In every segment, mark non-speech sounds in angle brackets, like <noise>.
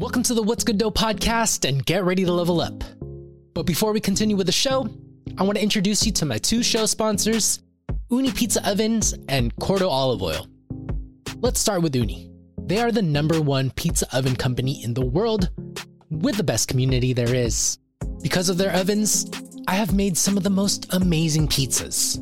Welcome to the What's Good Dough podcast and get ready to level up. But before we continue with the show, I want to introduce you to my two show sponsors, Ooni Pizza Ovens and Corto Olive Oil. Let's start with Ooni. They are the number one pizza oven company in the world with the best community there is. Because of their ovens, I have made some of the most amazing pizzas.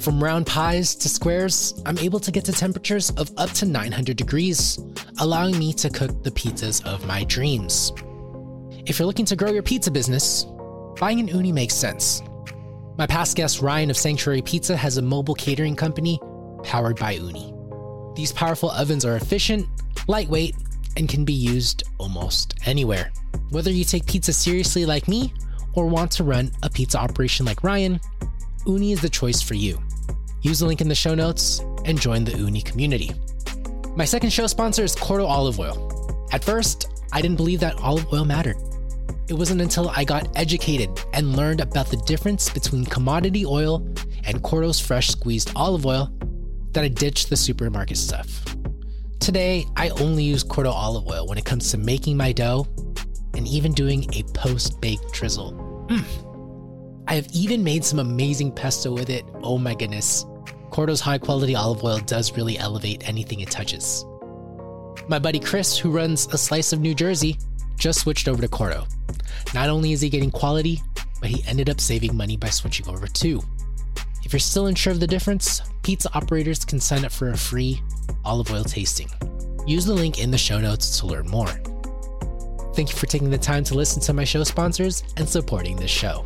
From round pies to squares, I'm able to get to temperatures of up to 900 degrees, allowing me to cook the pizzas of my dreams. If you're looking to grow your pizza business, buying an Ooni makes sense. My past guest Ryan of Sanctuary Pizza has a mobile catering company powered by Ooni. These powerful ovens are efficient, lightweight, and can be used almost anywhere. Whether you take pizza seriously like me or want to run a pizza operation like Ryan, Ooni is the choice for you. Use the link in the show notes and join the Ooni community. My second show sponsor is Corto Olive Oil. At first, I didn't believe that olive oil mattered. It wasn't until I got educated and learned about the difference between commodity oil and Corto's fresh squeezed olive oil that I ditched the supermarket stuff. Today, I only use Corto olive oil when it comes to making my dough and even doing a post baked drizzle. Mm. I have even made some amazing pesto with it. Oh my goodness. Corto's high quality olive oil does really elevate anything it touches. My buddy Chris, who runs a slice of New Jersey, just switched over to Corto. Not only is he getting quality, but he ended up saving money by switching over too. If you're still unsure of the difference, pizza operators can sign up for a free olive oil tasting. Use the link in the show notes to learn more. Thank you for taking the time to listen to my show sponsors and supporting this show.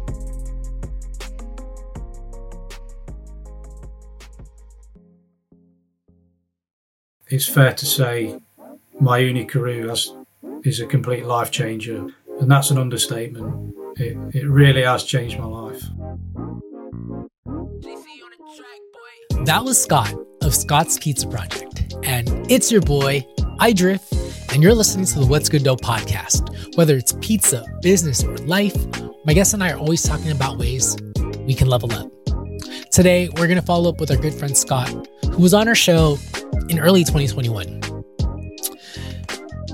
It's fair to say my Ooni Karu has, is a complete life changer, and that's an understatement. It, it really has changed my life. That was Scott of Scott's Pizza Project, and it's your boy, Idris, and you're listening to the What's Good Dough podcast. Whether it's pizza, business, or life, my guests and I are always talking about ways we can level up. Today, we're going to follow up with our good friend Scott, who was on our show in early 2021.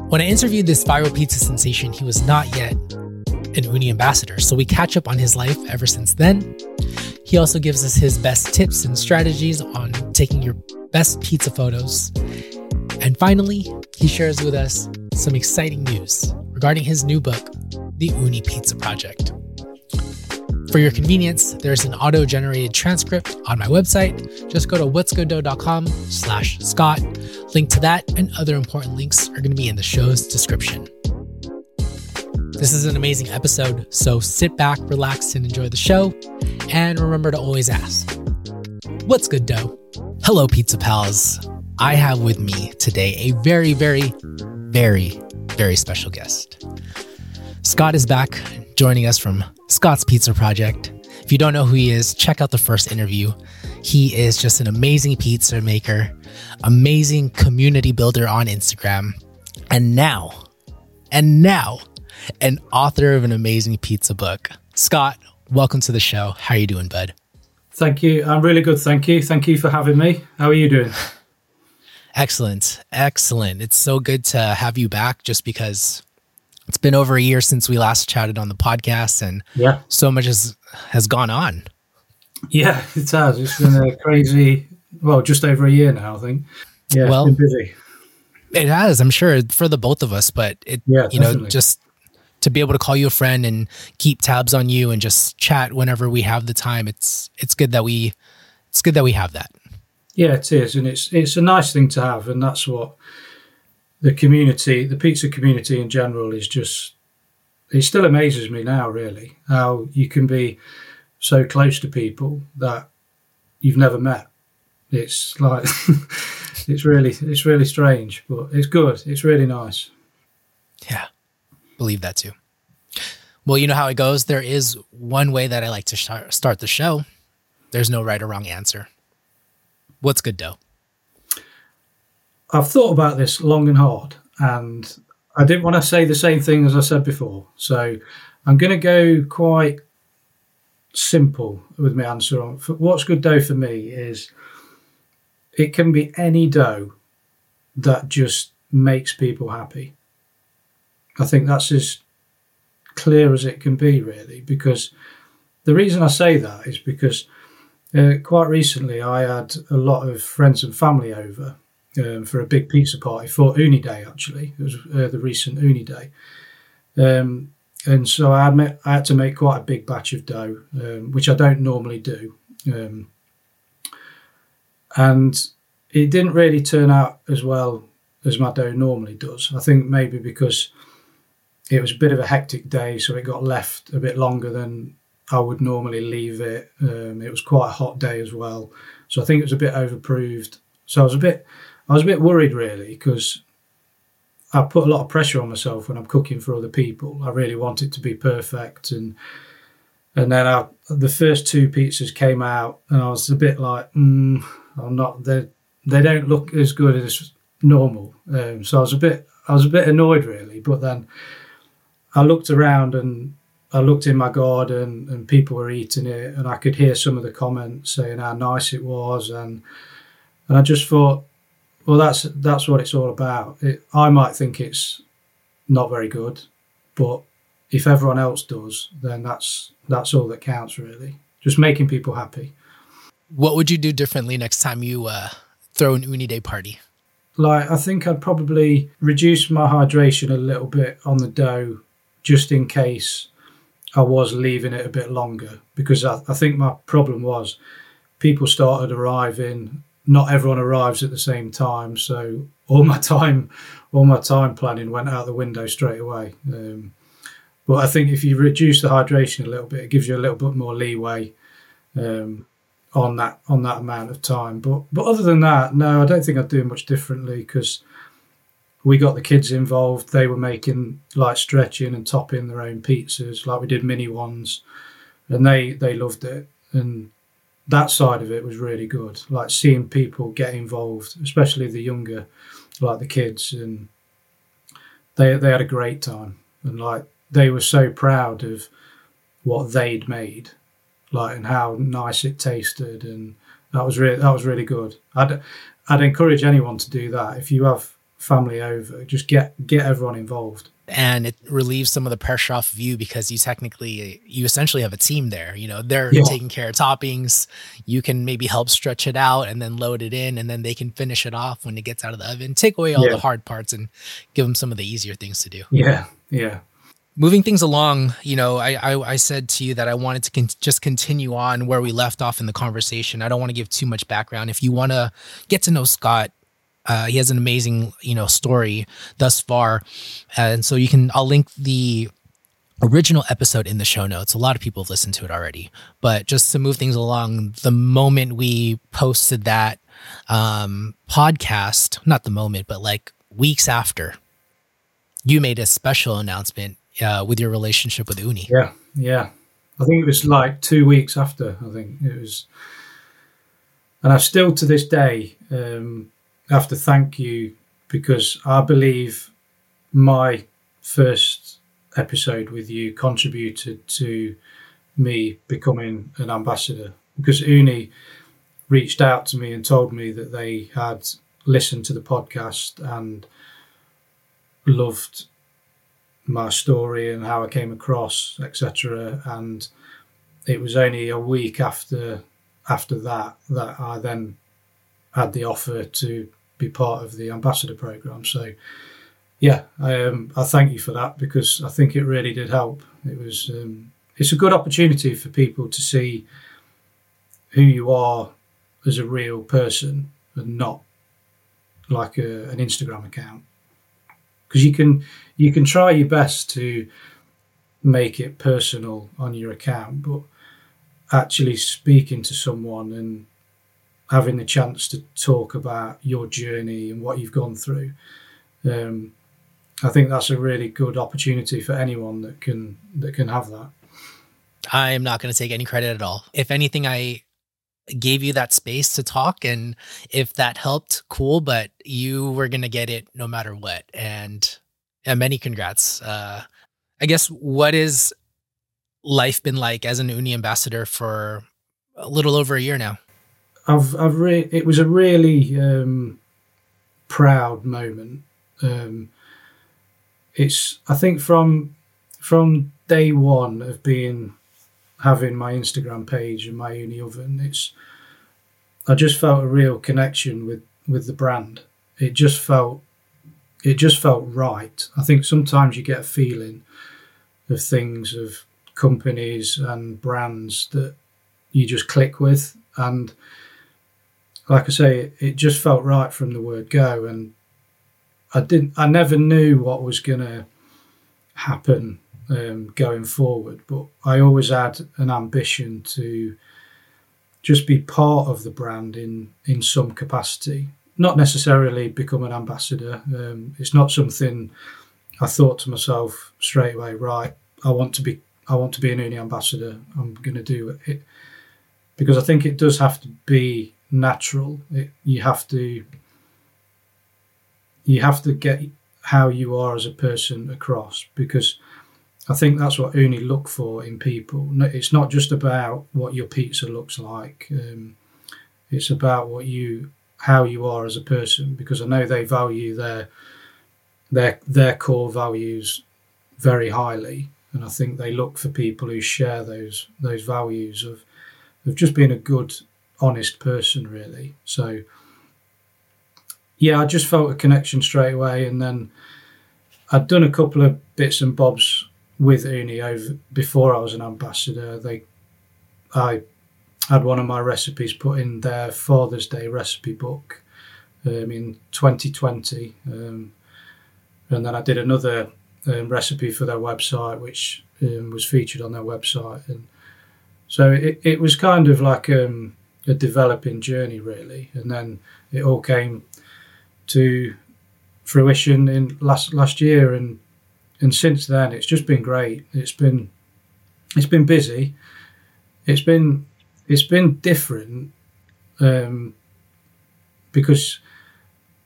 When I interviewed this viral pizza sensation, he was not yet an Ooni ambassador, so we catch up on his life ever since then. He also gives us his best tips and strategies on taking your best pizza photos. And finally, he shares with us some exciting news regarding his new book, The Ooni Pizza Project. For your convenience, there's an auto-generated transcript on my website. Just go to what'sgooddough.com slash Scott. Link to that and other important links are going to be in the show's description. This is an amazing episode, so sit back, relax, and enjoy the show. And remember to always ask, What's good, dough? Hello, pizza pals. I have with me today a very, very, very, very special guest. Scott is back joining us from Scott's Pizza Project. If you don't know who he is, check out the first interview. He is just an amazing pizza maker, amazing community builder on Instagram, and now, and now, an author of an amazing pizza book. Scott, welcome to the show. How are you doing, bud? Thank you. I'm really good. Thank you. Thank you for having me. How are you doing? <laughs> Excellent. Excellent. It's so good to have you back just because it's been over a year since we last chatted on the podcast and yeah, so much has has gone on. Yeah, it has. It's been a crazy well, just over a year now, I think. Yeah, well, been busy. It has, I'm sure, for the both of us, but it yeah, you definitely. know, just to be able to call you a friend and keep tabs on you and just chat whenever we have the time. It's it's good that we it's good that we have that. Yeah, it is, and it's it's a nice thing to have, and that's what the community, the pizza community in general, is just. It still amazes me now, really, how you can be so close to people that you've never met. It's like <laughs> it's really it's really strange, but it's good. It's really nice. Yeah, believe that too. Well, you know how it goes. There is one way that I like to start the show. There's no right or wrong answer. What's good dough? I've thought about this long and hard, and I didn't want to say the same thing as I said before. So I'm going to go quite simple with my answer on what's good dough for me is it can be any dough that just makes people happy. I think that's as clear as it can be, really. Because the reason I say that is because uh, quite recently I had a lot of friends and family over um, for a big pizza party for Ooni Day. Actually, it was uh, the recent Ooni Day, um, and so I had, I had to make quite a big batch of dough, um, which I don't normally do, um, and it didn't really turn out as well as my dough normally does. I think maybe because it was a bit of a hectic day, so it got left a bit longer than I would normally leave it. Um, it was quite a hot day as well, so I think it was a bit overproved. So I was a bit, I was a bit worried really because I put a lot of pressure on myself when I'm cooking for other people. I really want it to be perfect, and and then I, the first two pizzas came out, and I was a bit like, mm, I'm not. They they don't look as good as normal. Um, so I was a bit, I was a bit annoyed really. But then I looked around and I looked in my garden, and people were eating it, and I could hear some of the comments saying how nice it was, and and I just thought well, that's that's what it's all about. It, I might think it's not very good, but if everyone else does, then that's that's all that counts, really. Just making people happy. What would you do differently next time you uh, throw an Ooni Day party? Like, I think I'd probably reduce my hydration a little bit on the dough, just in case I was leaving it a bit longer. Because I, I think my problem was people started arriving not everyone arrives at the same time. So all my <laughs> time, all my time planning went out the window straight away. Um, but I think if you reduce the hydration a little bit, it gives you a little bit more leeway um, on that on that amount of time. But but other than that, no, I don't think I'd do much differently because we got the kids involved. They were making like stretching and topping their own pizzas, like we did mini ones, and they they loved it. And that side of it was really good. Like seeing people get involved, especially the younger, like the kids, and they they had a great time. And like they were so proud of what they'd made, like and how nice it tasted, and that was really that was really good. I'd I'd encourage anyone to do that if you have family over. Just get get everyone involved and it relieves some of the pressure off of you because you technically you essentially have a team there you know they're yeah. taking care of toppings. You can maybe help stretch it out and then load it in and then they can finish it off when it gets out of the oven. Take away all yeah. the hard parts and give them some of the easier things to do. Yeah yeah. Moving things along you know i i, I said to you that i wanted to con- just continue on where we left off in the conversation. I don't want to give too much background. If you want to get to know scott uh, he has an amazing, you know, story thus far, and so you can. I'll link the original episode in the show notes. A lot of people have listened to it already, but just to move things along, the moment we posted that um, podcast, not the moment, but like weeks after, you made a special announcement uh, with your relationship with Ooni. Yeah, yeah. I think it was like two weeks after. I think it was, and I still to this day. Um, have to thank you because I believe my first episode with you contributed to me becoming an ambassador because Ooni reached out to me and told me that they had listened to the podcast and loved my story and how I came across, etc. And it was only a week after after that that I then had the offer to be part of the ambassador program. So, yeah, I, um, I thank you for that because I think it really did help. It was um, it's a good opportunity for people to see who you are as a real person and not like a, an Instagram account because you can you can try your best to make it personal on your account, but actually speaking to someone and having the chance to talk about your journey and what you've gone through. Um, I think that's a really good opportunity for anyone that can that can have that. I am not going to take any credit at all. If anything, I gave you that space to talk, and if that helped, cool. But you were going to get it no matter what. And yeah, many congrats. Uh, I guess what is life been like as an Ooni ambassador for a little over a year now? I've, I've re- it was a really um, proud moment. Um, it's I think from from day one of being having my Instagram page and my Ooni oven, it's I just felt a real connection with with the brand. It just felt it just felt right. I think sometimes you get a feeling of things of companies and brands that you just click with and like I say it just felt right from the word go and I didn't I never knew what was going to happen um, going forward but I always had an ambition to just be part of the brand in in some capacity not necessarily become an ambassador. Um, it's not something I thought to myself straight away. Right, I want to be. I want to be an Ooni ambassador. I'm going to do it because I think it does have to be natural. It, you have to. You have to get how you are as a person across because I think that's what Ooni look for in people. It's not just about what your pizza looks like. Um, it's about what you how you are as a person because I know they value their their their core values very highly, and I think they look for people who share those those values of of just being a good, honest person, really. So yeah, I just felt a connection straight away, and then I'd done a couple of bits and bobs with Ooni over before I was an ambassador. They I had one of my recipes put in their Father's Day recipe book um, in 2020. Um, and then I did another um, recipe for their website, which um, was featured on their website. And so it, it was kind of like um, a developing journey, really. And then it all came to fruition in last last year, and and since then it's just been great. It's been it's been busy. It's been it's been different um, because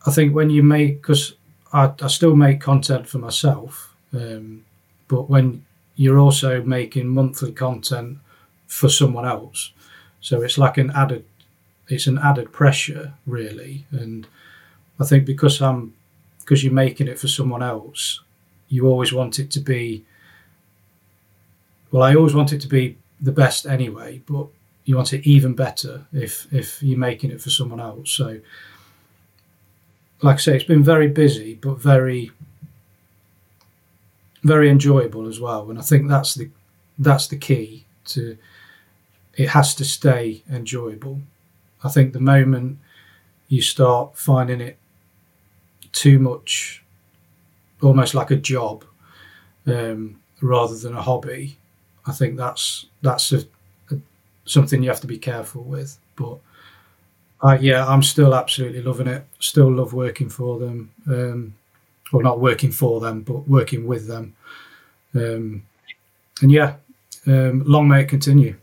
I think when you make because I, I, still make content for myself, um, but when you're also making monthly content for someone else, so it's like an added it's an added pressure really, and I think because I'm because you're making it for someone else, you always want it to be. Well, I always want it to be the best anyway, but you want it even better if if you're making it for someone else. So, like I say, it's been very busy, but very very enjoyable as well. And I think that's the that's the key to it has to stay enjoyable. I think the moment you start finding it too much, almost like a job, um, rather than a hobby, I think that's that's a, something you have to be careful with. But uh, yeah, I'm still absolutely loving it. Still love working for them. Um, well, not working for them, but working with them. Um, and yeah, um, long may it continue.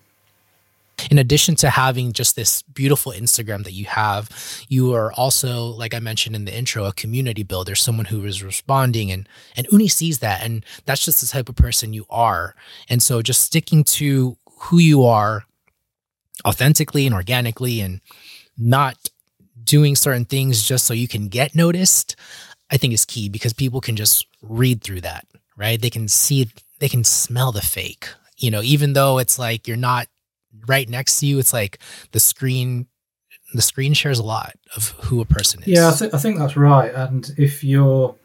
In addition to having just this beautiful Instagram that you have, you are also, like I mentioned in the intro, a community builder, someone who is responding and and Ooni sees that. And that's just the type of person you are. And so just sticking to who you are authentically and organically and not doing certain things just so you can get noticed, I think is key because people can just read through that, right? They can see, they can smell the fake, you know, even though it's like you're not right next to you, it's like the screen, the screen shares a lot of who a person is. Yeah, I, th- I think that's right. And if you're,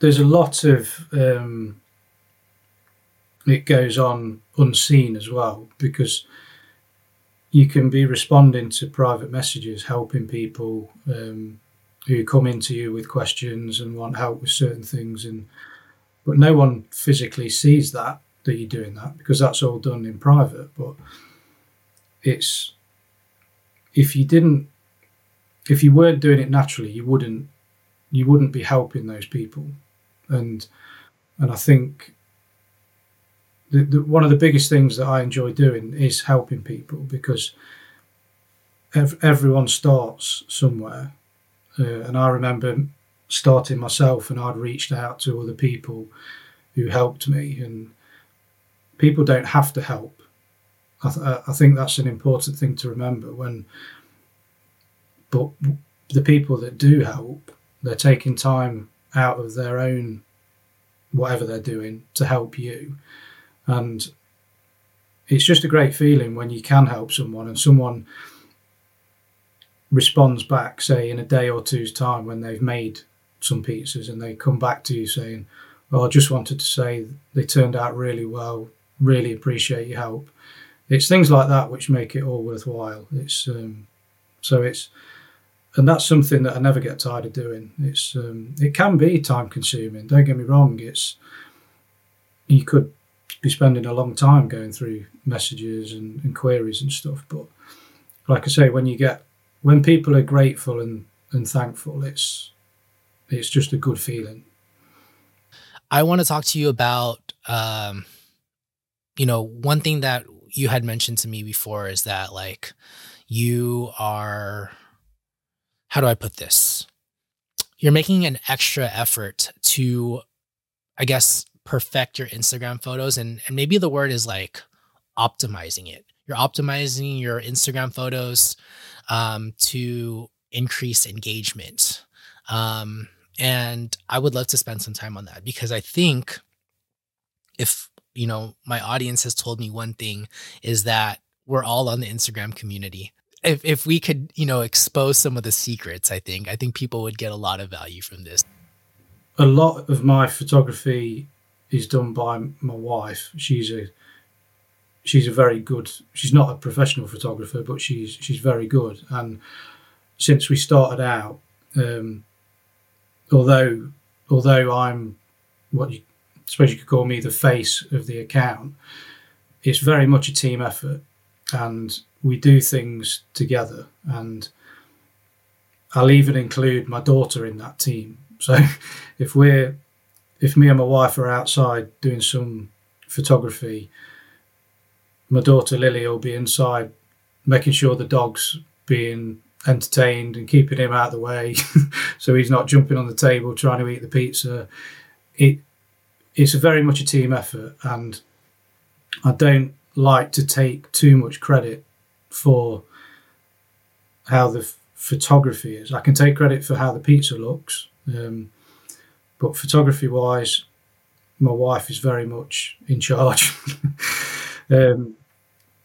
there's a lot of, um, it goes on unseen as well because you can be responding to private messages, helping people um, who come into you with questions and want help with certain things, and but no one physically sees that that you're doing that because that's all done in private. But it's if you didn't, if you weren't doing it naturally, you wouldn't you wouldn't be helping those people, and and I think the, the, one of the biggest things that I enjoy doing is helping people because ev- everyone starts somewhere. Uh, and I remember starting myself, and I'd reached out to other people who helped me. And people don't have to help. I, th- uh, I think that's an important thing to remember when, but the people that do help, they're taking time out of their own whatever they're doing to help you. And it's just a great feeling when you can help someone and someone responds back, say in a day or two's time when they've made some pizzas and they come back to you saying, Well, I just wanted to say they turned out really well, really appreciate your help. It's things like that which make it all worthwhile. It's um, so it's and that's something that I never get tired of doing. It's um, it can be time consuming. Don't get me wrong. It's you could be spending a long time going through messages and, and queries and stuff. But like I say, when you get when people are grateful and, and thankful, it's it's just a good feeling. I want to talk to you about, um, you know, one thing that you had mentioned to me before is that like you are, how do I put this? You're making an extra effort to, I guess, perfect your Instagram photos. And, and maybe the word is like optimizing it. You're optimizing your Instagram photos um, to increase engagement. Um, and I would love to spend some time on that because I think if, you know, my audience has told me one thing is that we're all on the Instagram community. If, if we could, you know, expose some of the secrets, I think, I think people would get a lot of value from this. A lot of my photography is done by my wife. She's a she's a very good. She's not a professional photographer, but she's she's very good. And since we started out, um, although although I'm what you suppose you could call me the face of the account, it's very much a team effort, and we do things together. And I'll even include my daughter in that team. <laughs> So if we're if me and my wife are outside doing some photography, my daughter Lily will be inside making sure the dog's being entertained and keeping him out of the way <laughs> so he's not jumping on the table trying to eat the pizza. It it's very much a team effort and I don't like to take too much credit for how the f- photography is. I can take credit for how the pizza looks, um, but photography wise, my wife is very much in charge. <laughs> um,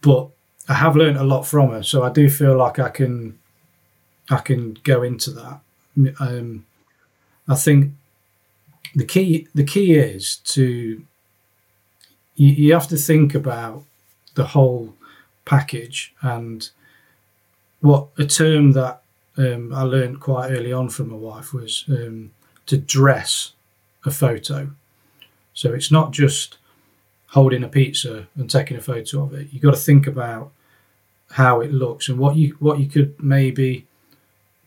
but I have learned a lot from her, so I do feel like I can I can go into that. Um, I think the key the key is to you, you have to think about the whole package and what a term that um, I learned quite early on from my wife was um, to dress a photo. So it's not just holding a pizza and taking a photo of it. You've got to think about how it looks and what you what you could maybe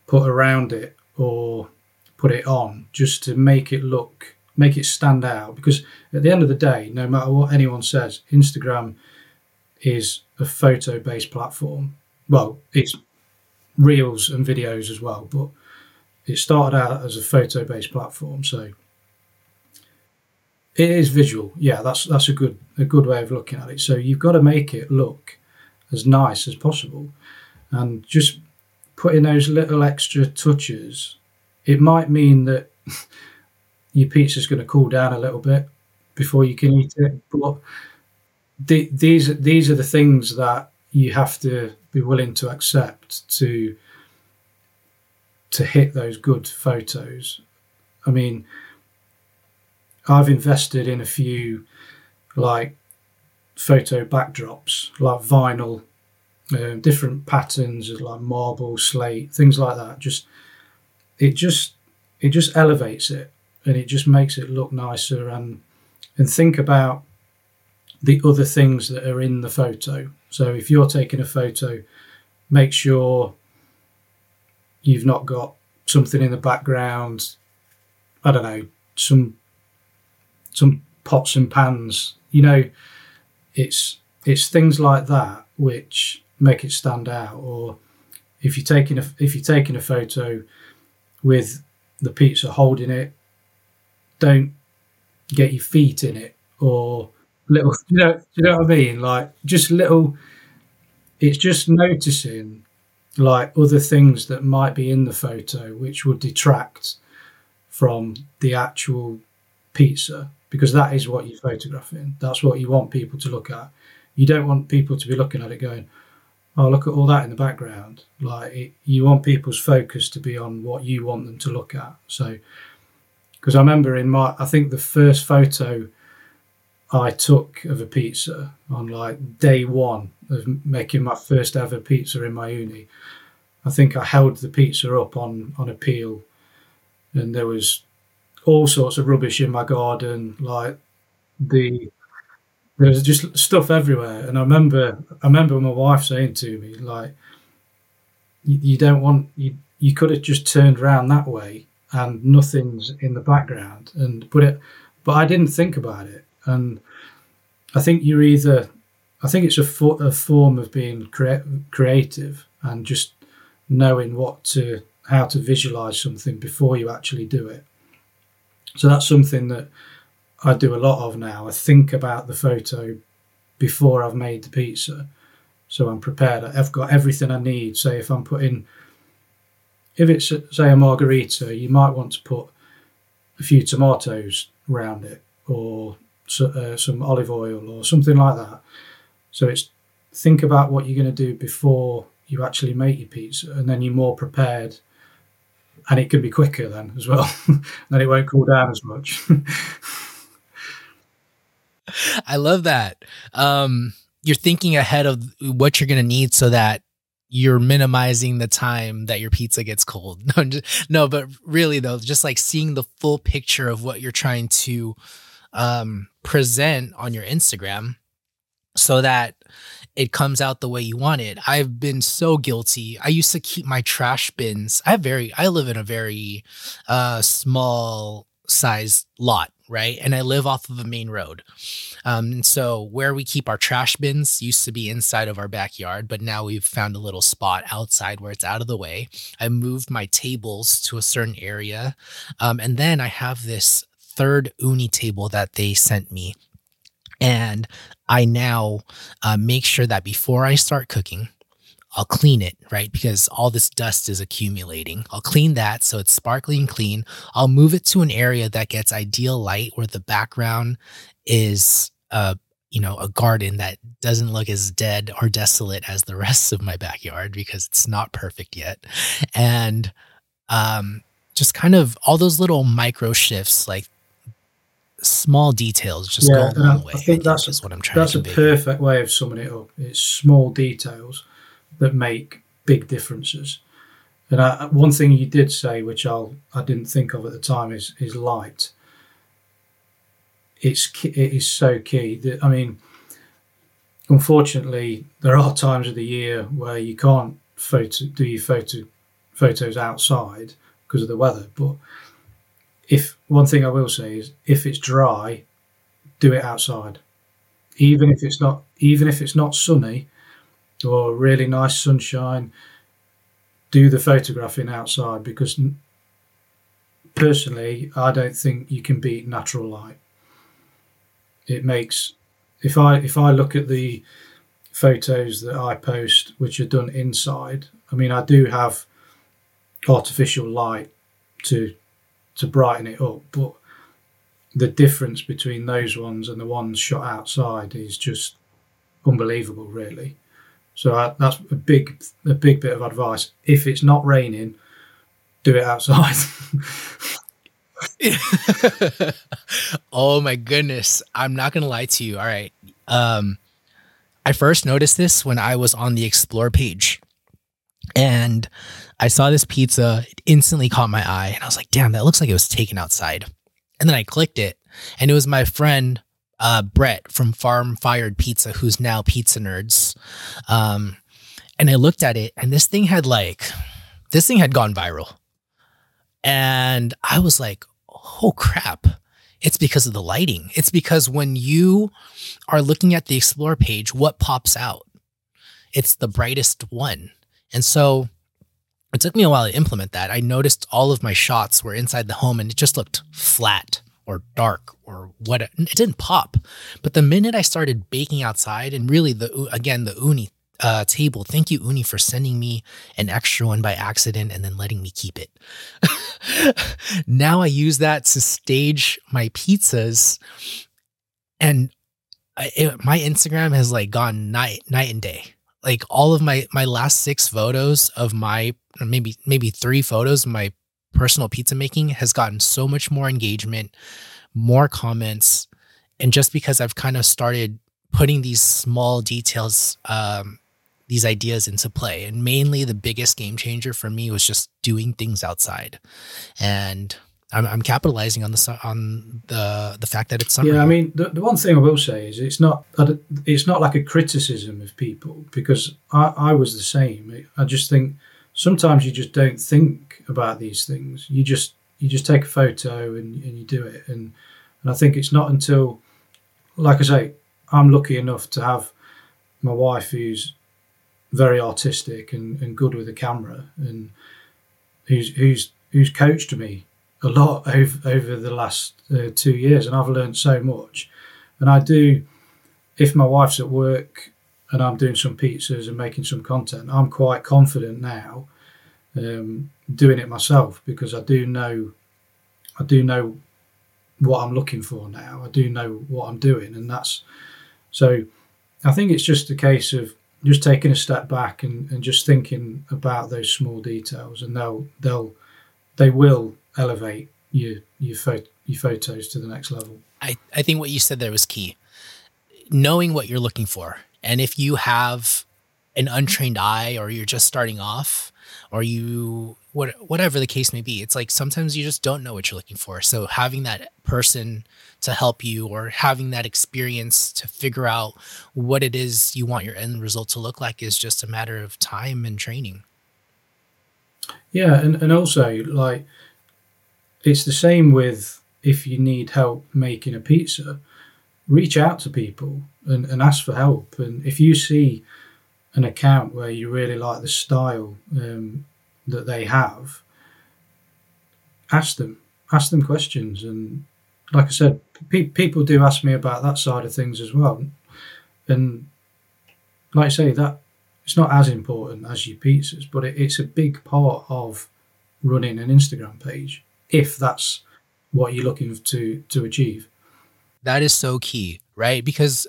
put around it or put it on just to make it look make it stand out. Because at the end of the day no matter what anyone says instagram is a photo based platform. Well it's reels and videos as well but it started out as a photo based platform so it is visual. Yeah that's that's a good a good way of looking at it. So you've got to make it look as nice as possible. And just putting those little extra touches, it might mean that <laughs> your pizza's going to cool down a little bit before you can eat it. But the, these these are the things that you have to be willing to accept to to hit those good photos. I mean, I've invested in a few like photo backdrops, like vinyl uh, different patterns like marble, slate, things like that. Just it just it just elevates it and it just makes it look nicer and and think about the other things that are in the photo. So if you're taking a photo, make sure you've not got something in the background. I don't know some some pots and pans. You know, it's it's things like that which make it stand out. Or if you're taking a if you're taking a photo with the pizza holding it, don't get your feet in it or little <laughs> you know you know what I mean? Like just little it's just noticing like other things that might be in the photo which would detract from the actual pizza because that is what you're photographing. That's what you want people to look at. You don't want people to be looking at it going, "Oh, look at all that in the background." Like it, you want people's focus to be on what you want them to look at. So, because I remember in my, I think the first photo I took of a pizza on like day one of making my first ever pizza in my Ooni. I think I held the pizza up on on a peel, and there was all sorts of rubbish in my garden, like the there was just stuff everywhere. And I remember I remember my wife saying to me like, "You, you don't want you you could have just turned around that way and nothing's in the background." And but it but I didn't think about it, and I think you're either I think it's a, a form of being crea- creative and just knowing what to how to visualize something before you actually do it. So that's something that I do a lot of now. I think about the photo before I've made the pizza. So I'm prepared. I've got everything I need. Say if I'm putting, if it's say a margarita, you might want to put a few tomatoes around it, or uh, some olive oil, or something like that. So it's think about what you're going to do before you actually make your pizza, and then you're more prepared and it can be quicker then as well. <laughs> then it won't cool down as much. <laughs> I love that. Um, you're thinking ahead of what you're going to need so that you're minimizing the time that your pizza gets cold. <laughs> No, just, no, but really though, just like seeing the full picture of what you're trying to um, present on your Instagram so that it comes out the way you want it. I've been so guilty. I used to keep my trash bins. I have very I live in a very uh small size lot, right? And I live off of a main road. Um, and so where we keep our trash bins used to be inside of our backyard, but now we've found a little spot outside where it's out of the way. I moved my tables to a certain area. Um, and then I have this third Ooni table that they sent me and I now uh, make sure that before I start cooking, I'll clean it, right? Because all this dust is accumulating. I'll clean that so it's sparkling clean. I'll move it to an area that gets ideal light where the background is uh you know, a garden that doesn't look as dead or desolate as the <laughs> rest of my backyard because it's not perfect yet. And um just kind of all those little micro shifts like small details just yeah, go a long way. I think that's is what I'm trying that's to a perfect way of summing it up. It's small details that make big differences. And I, one thing you did say, which I'll I didn't think of at the time, is is light. It's it is so key. That I mean, unfortunately, there are times of the year where you can't photo do your photo photos outside because of the weather, but if one thing I will say is if it's dry, do it outside. Even if it's not even if it's not sunny or really nice sunshine, do the photographing outside because personally I don't think you can beat natural light. It makes if I if I look at the photos that I post which are done inside, I mean I do have artificial light to to brighten it up. But the difference between those ones and the ones shot outside is just unbelievable, really. So I, that's a big, a big bit of advice. If it's not raining, do it outside. <laughs> oh my goodness! I'm not gonna lie to you. All right, um, I first noticed this when I was on the explore page, and I saw this pizza, it instantly caught my eye, and I was like, damn, that looks like it was taken outside. And then I clicked it, and it was my friend uh, Brett from Farm Fired Pizza, who's now Pizza Nerds. Um, and I looked at it, and this thing had like, this thing had gone viral. And I was like, oh crap. It's because of the lighting. It's because when you are looking at the Explore page, what pops out? It's the brightest one. And so it took me a while to implement that. I noticed all of my shots were inside the home and it just looked flat or dark or what it didn't pop. But the minute I started baking outside and really the again the Ooni uh, table. Thank you, Ooni, for sending me an extra one by accident and then letting me keep it. <laughs> now I use that to stage my pizzas, and I, it, my Instagram has like gone night night and day. Like all of my my last six photos of my maybe maybe three photos of my personal pizza making has gotten so much more engagement, more comments, and just because I've kind of started putting these small details um, these ideas into play. And mainly the biggest game changer for me was just doing things outside. And I'm, I'm capitalizing on the on the the fact that it's summer. Yeah, I mean, the, the one thing I will say is it's not it's not like a criticism of people because I, I was the same. I just think sometimes you just don't think about these things. You just you just take a photo and, and you do it. And and I think it's not until, like I say, I'm lucky enough to have my wife who's very artistic and, and good with a camera and who's who's who's coached me a lot <laughs> over over the last uh, two years and I've learned so much and I do if my wife's at work and I'm doing some pizzas and making some content I'm quite confident now um, doing it myself because I do know I do know what I'm looking for now. I do know what I'm doing and that's so I think it's just a case of just taking a step back and, and just thinking about those small details and they'll they'll they will elevate your your, your photos to the next level. I, I think what you said there was key. Knowing what you're looking for and if you have an untrained eye or you're just starting off or you what whatever the case may be it's like sometimes you just don't know what you're looking for so having that person to help you or having that experience to figure out what it is you want your end result to look like is just a matter of time and training. Yeah, and, and also like it's the same with if you need help making a pizza, reach out to people and, and ask for help. And if you see an account where you really like the style um, that they have, ask them, ask them questions and like I said, pe- people do ask me about that side of things as well, and like I say, that it's not as important as your pizzas, but it, it's a big part of running an Instagram page if that's what you're looking to to achieve. That is so key, right? Because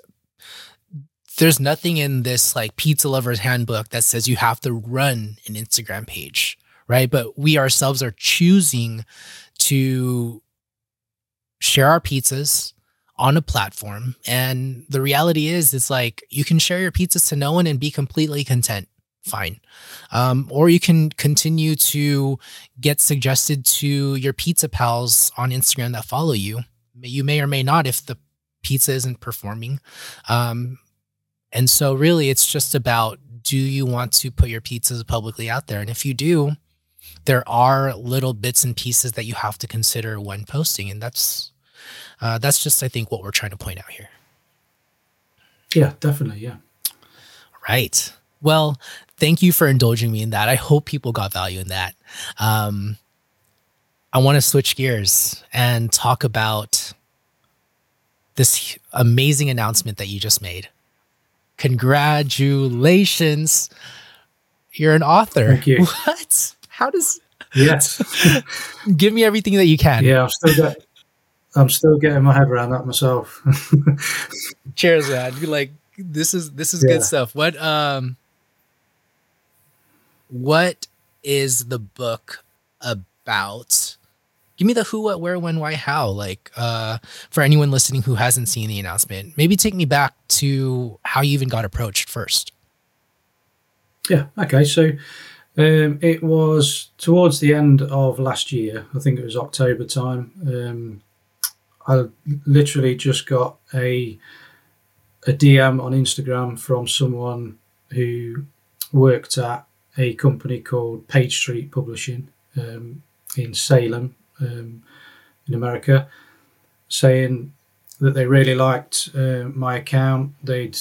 there's nothing in this like pizza lovers handbook that says you have to run an Instagram page, right? But we ourselves are choosing to share our pizzas on a platform. And the reality is, it's like you can share your pizzas to no one and be completely content. Fine. Um, or you can continue to get suggested to your pizza pals on Instagram that follow you. You may or may not if the pizza isn't performing. Um, and so, really, it's just about do you want to put your pizzas publicly out there? And if you do, there are little bits and pieces that you have to consider when posting. And that's uh, that's just, I think, what we're trying to point out here. Yeah, definitely. Yeah. Right. Well, thank you for indulging me in that. I hope people got value in that. Um, I want to switch gears and talk about this amazing announcement that you just made. Congratulations. You're an author. Thank you. What? How does Yes. <laughs> Give me everything that you can. Yeah, I've still got I'm still getting my head around that myself. <laughs> Cheers, man. Like this is this is yeah. good stuff. What um what is the book about? Give me the who, what, where, when, why, how. Like uh for anyone listening who hasn't seen the announcement, maybe take me back to how you even got approached first. Yeah, okay. So um, it was towards the end of last year. I think it was October time. Um, I literally just got a a DM on Instagram from someone who worked at a company called Page Street Publishing um, in Salem, um, in America, saying that they really liked uh, my account. They'd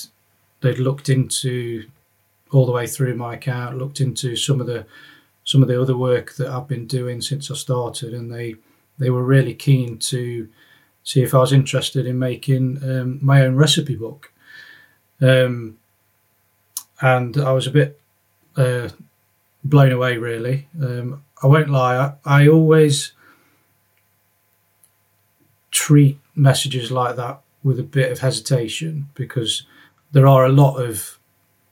they'd looked into all the way through my account, looked into some of the some of the other work that I've been doing since I started, and they they were really keen to see if I was interested in making um, my own recipe book. Um, and I was a bit uh, blown away. Really, um, I won't lie. I, I always treat messages like that with a bit of hesitation because there are a lot of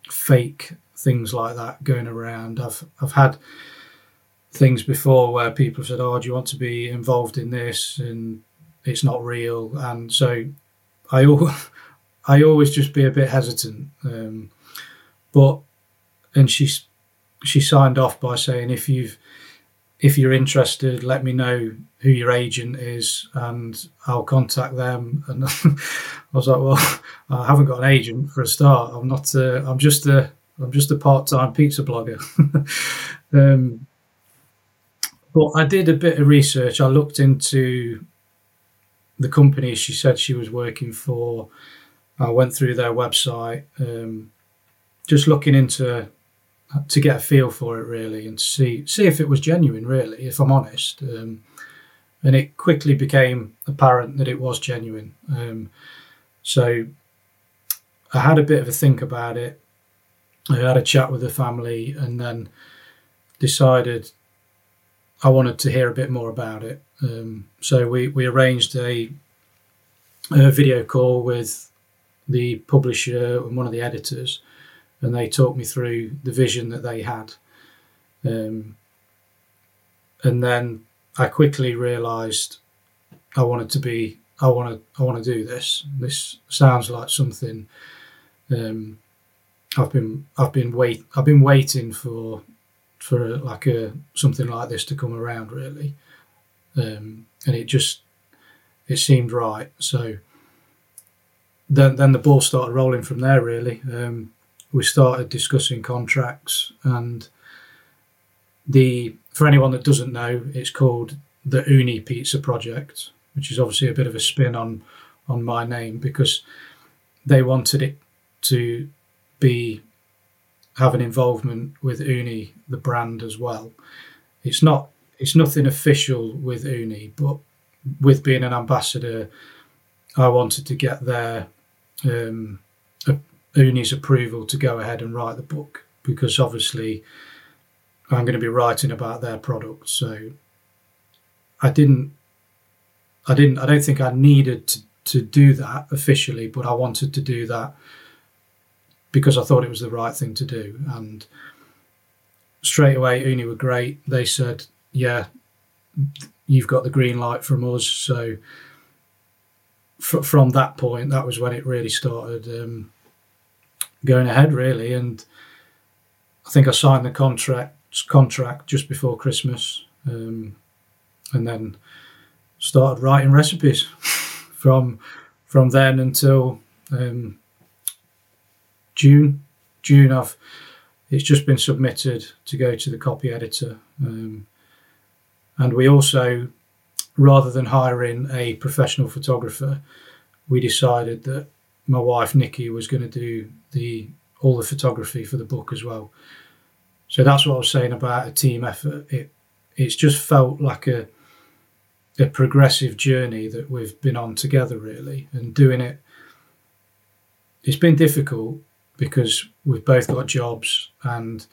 fake things like that going around. I've I've had things before where people have said, "Oh, do you want to be involved in this?" and it's not real, and so I always <laughs> I always just be a bit hesitant. Um, but and she she signed off by saying, "If you've if you're interested, let me know who your agent is and I'll contact them. <laughs> And I was like, well, <laughs> I haven't got an agent for a start. I'm not, uh, I'm just a, I'm just a part-time pizza blogger. <laughs> um, but I did a bit of research. I looked into the company she said she was working for. I went through their website, um, just looking into to get a feel for it really and see see if it was genuine really if i'm honest. Um, and it quickly became apparent that it was genuine. Um, so i had a bit of a think about it. I had a chat with the family and then decided i wanted to hear a bit more about it. Um, so we, we arranged a, a video call with the publisher and one of the editors and they talked me through the vision that they had. Um, and then I quickly realised I wanted to be. I want to. I want to do this. This sounds like something. Um, I've been. I've been wait. I've been waiting for, for like a something like this to come around really, um, and it just, it seemed right. So. Then, then the ball started rolling from there. Really, um, we started discussing contracts and the for anyone that doesn't know it's called the Ooni pizza project which is obviously a bit of a spin on on my name because they wanted it to be have an involvement with Ooni the brand as well. It's not it's nothing official with Ooni but with being an ambassador i wanted to get their um, Ooni's approval to go ahead and write the book because obviously I'm going to be writing about their product. So I didn't, I didn't, I don't think I needed to, to do that officially, but I wanted to do that because I thought it was the right thing to do. And straight away, Ooni were great. They said, yeah, you've got the green light from us. So from that point, that was when it really started. Um, going ahead really. And I think I signed the contract contract just before Christmas, um, and then started writing recipes <laughs> from from then until um, June. June, I've it's just been submitted to go to the copy editor, um, and we also, rather than hiring a professional photographer, we decided that my wife Nikki was going to do the all the photography for the book as well. So that's what I was saying about a team effort. It it's just felt like a a progressive journey that we've been on together really and doing it it's been difficult because we've both got jobs and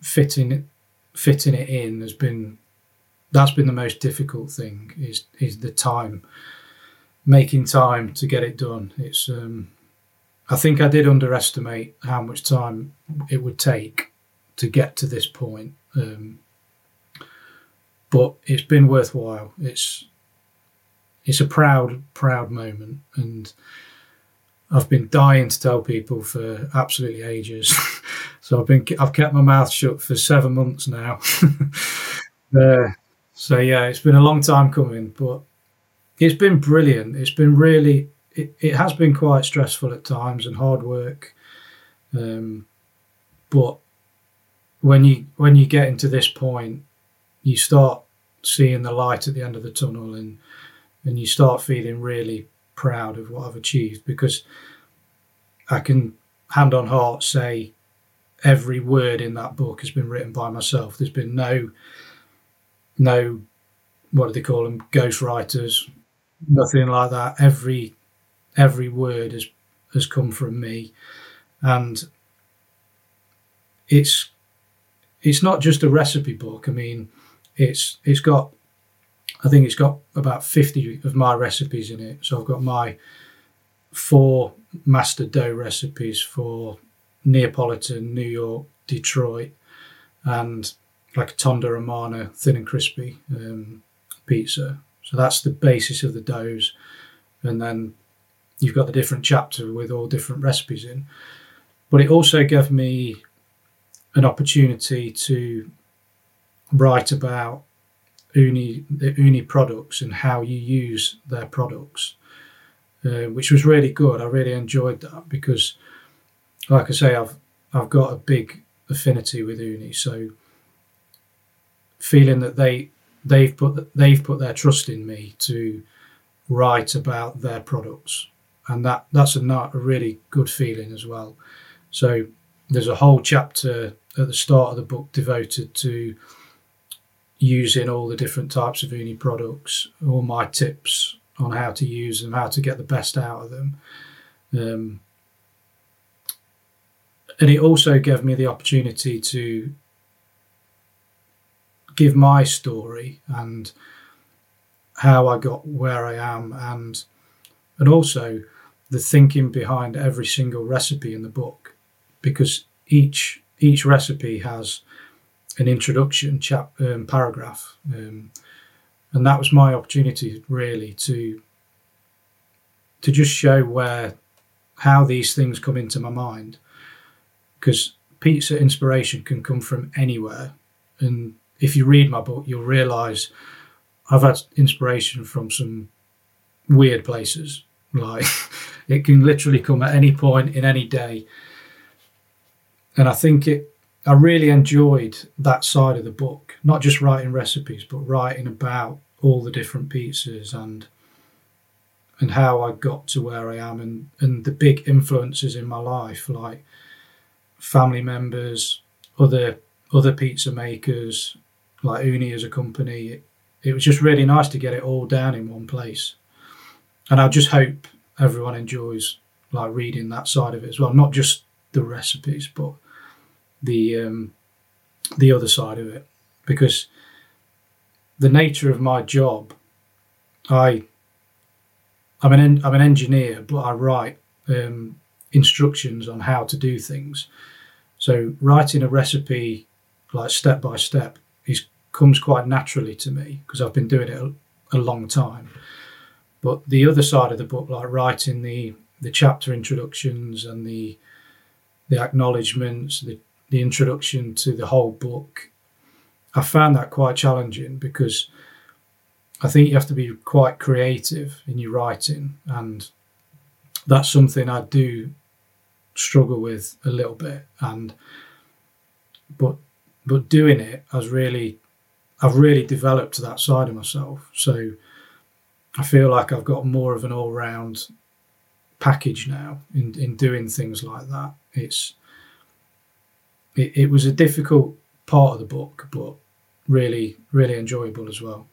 fitting it fitting it in has been that's been the most difficult thing is is the time making time to get it done it's um I think I did underestimate how much time it would take to get to this point. Um, but it's been worthwhile. It's it's a proud, proud moment, and I've been dying to tell people for absolutely ages. <laughs> so I've been I've kept my mouth shut for seven months now. <laughs> uh, so yeah, it's been a long time coming, but it's been brilliant. It's been really it, it has been quite stressful at times and hard work. Um, but when you when you get into this point, you start seeing the light at the end of the tunnel, and and you start feeling really proud of what I've achieved because I can hand on heart say every word in that book has been written by myself. There's been no no what do they call them ghost writers, nothing like that. Every every word has has come from me, and it's it's not just a recipe book. I mean, it's it's got I think it's got about 50 of my recipes in it. So I've got my four master dough recipes for Neapolitan, New York, Detroit, and like a Tonda Romana thin and crispy um, pizza. So that's the basis of the doughs. And then you've got the different chapter with all different recipes in. But it also gave me an opportunity to write about Ooni the Ooni products and how you use their products, uh, which was really good. I really enjoyed that because, like I say, I've I've got a big affinity with Ooni, so feeling that they they've put they've put their trust in me to write about their products, and that that's a, a really good feeling as well. So there's a whole chapter at the start of the book devoted to using all the different types of Ooni products, all my tips on how to use them, how to get the best out of them. Um, and it also gave me the opportunity to give my story and how I got where I am and and also the thinking behind every single recipe in the book because each each recipe has an introduction chap um, paragraph, um, and that was my opportunity really to to just show where how these things come into my mind because pizza inspiration can come from anywhere and if you read my book you'll realize i've had inspiration from some weird places like <laughs> it can literally come at any point in any day and i think it I really enjoyed that side of the book, not just writing recipes, but writing about all the different pizzas and and how I got to where I am and, and the big influences in my life, like family members, other other pizza makers, like Ooni as a company. It, it was just really nice to get it all down in one place. And I just hope everyone enjoys like reading that side of it as well, not just the recipes, but the um, the other side of it because the nature of my job, I I'm an I'm an engineer, but I write um, instructions on how to do things. So writing a recipe like step by step is comes quite naturally to me because I've been doing it a, a long time. But the other side of the book, like writing the the chapter introductions and the the acknowledgements, the the introduction to the whole book, I found that quite challenging because I think you have to be quite creative in your writing, and that's something I do struggle with a little bit. And but but doing it has really I've really developed that side of myself. So I feel like I've got more of an all round package now in, in doing things like that. It's it, it was a difficult part of the book, but really, really enjoyable as well.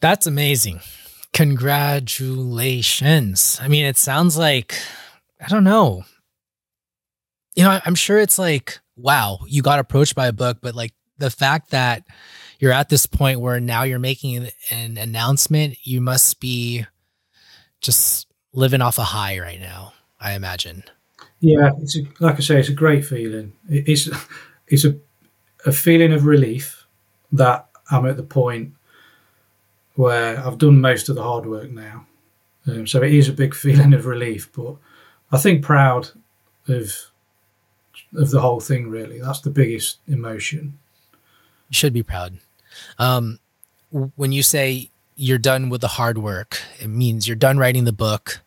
That's amazing. Congratulations. I mean, it sounds like, I don't know. You know, I'm sure it's like, wow, you got approached by a book, but like the fact that you're at this point where now you're making an announcement, you must be just living off a high right now, I imagine. Yeah, it's a, like I say, it's a great feeling. It's <laughs> it's a a feeling of relief that I'm at the point where I've done most of the hard work now. Um, so it is a big <laughs> feeling of relief, but I think proud of of the whole thing. Really, that's the biggest emotion. You should be proud. Um, when you say you're done with the hard work, it means you're done writing the book.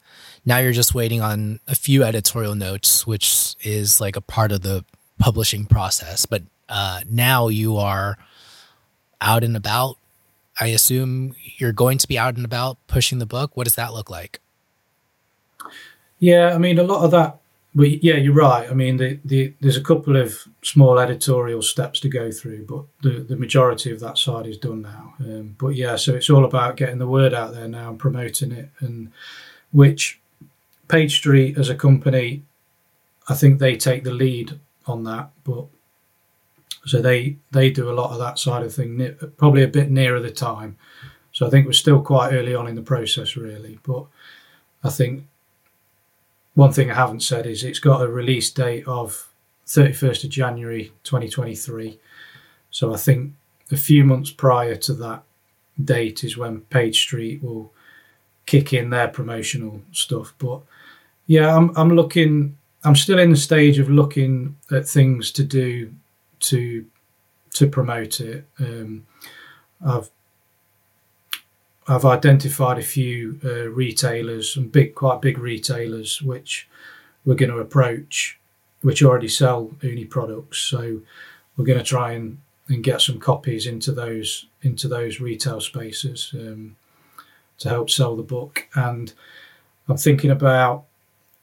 Now you're just waiting on a few editorial notes, which is like a part of the publishing process. But uh, now you are out and about. I assume you're going to be out and about pushing the book. What does that look like? Yeah, I mean, a lot of that. But yeah, you're right. I mean, the, the, there's a couple of small editorial steps to go through, but the, the majority of that side is done now. Um, but yeah, so it's all about getting the word out there now and promoting it, and which Page Street as a company I think they take the lead on that, but so they they do a lot of that side of thing, probably a bit nearer the time. So I think we're still quite early on in the process, really. But I think one thing I haven't said is it's got a release date of 31st of January 2023. So I think a few months prior to that date is when Page Street will kick in their promotional stuff. But yeah, I'm I'm looking. I'm still in the stage of looking at things to do to to promote it. Um, I've I've identified a few uh, retailers, some big, quite big retailers, which we're going to approach, which already sell Ooni products. So we're going to try and, and get some copies into those into those retail spaces um, to help sell the book. And I'm thinking about